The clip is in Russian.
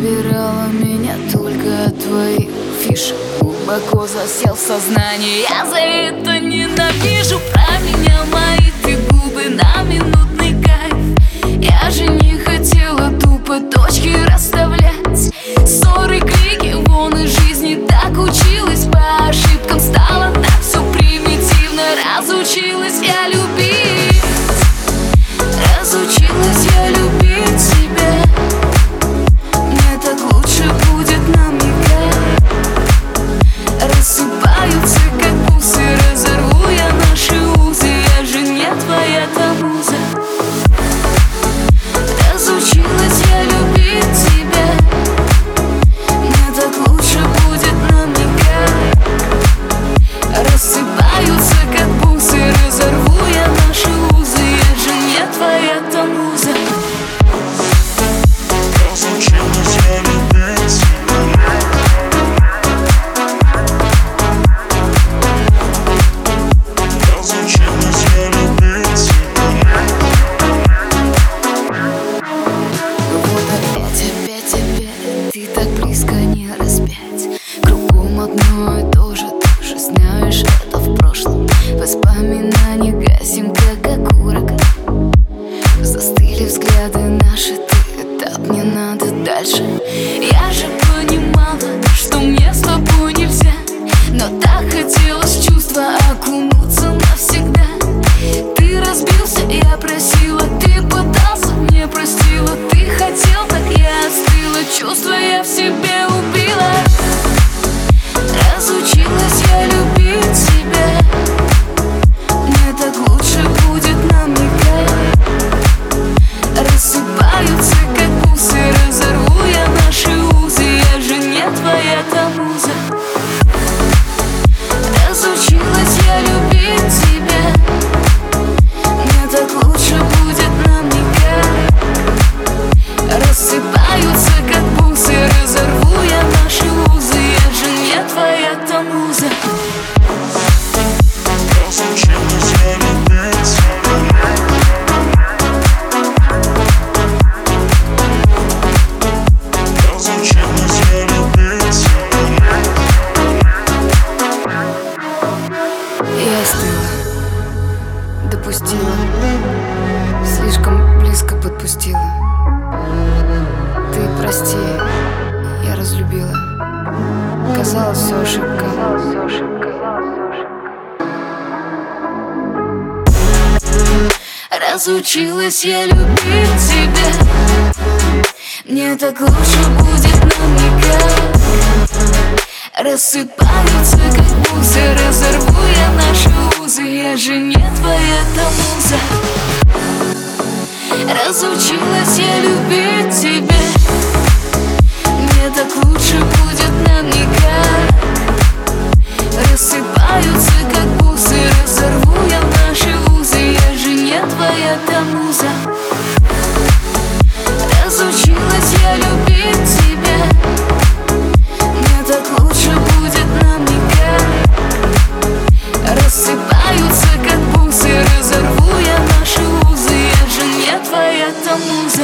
пробирала меня только от твоих Глубоко засел в сознании, я за это ненавижу Застыли взгляды наши Ты этап, не надо дальше. Я же понимала, что мне с тобой нельзя Но так хотелось чувства окунуться навсегда. Ты разбился, я просила Ты пытался, не простила. Ты хотел, так я остыла я в себе прости, я разлюбила. Казалось, все ошибка. Разучилась я любить тебя. Мне так лучше будет нам никак. Рассыпаются, как бусы Разорву я наши узы. Я же не твоя та муза Разучилась я любить тебя лучше будет нам никак Рассыпаются, как бусы Разорву я наши узы Я же не твоя та муза Разучилась я любить тебя. Мне так лучше будет нам никак Рассыпаются, как бусы Разорву я наши узы Я же не твоя та муза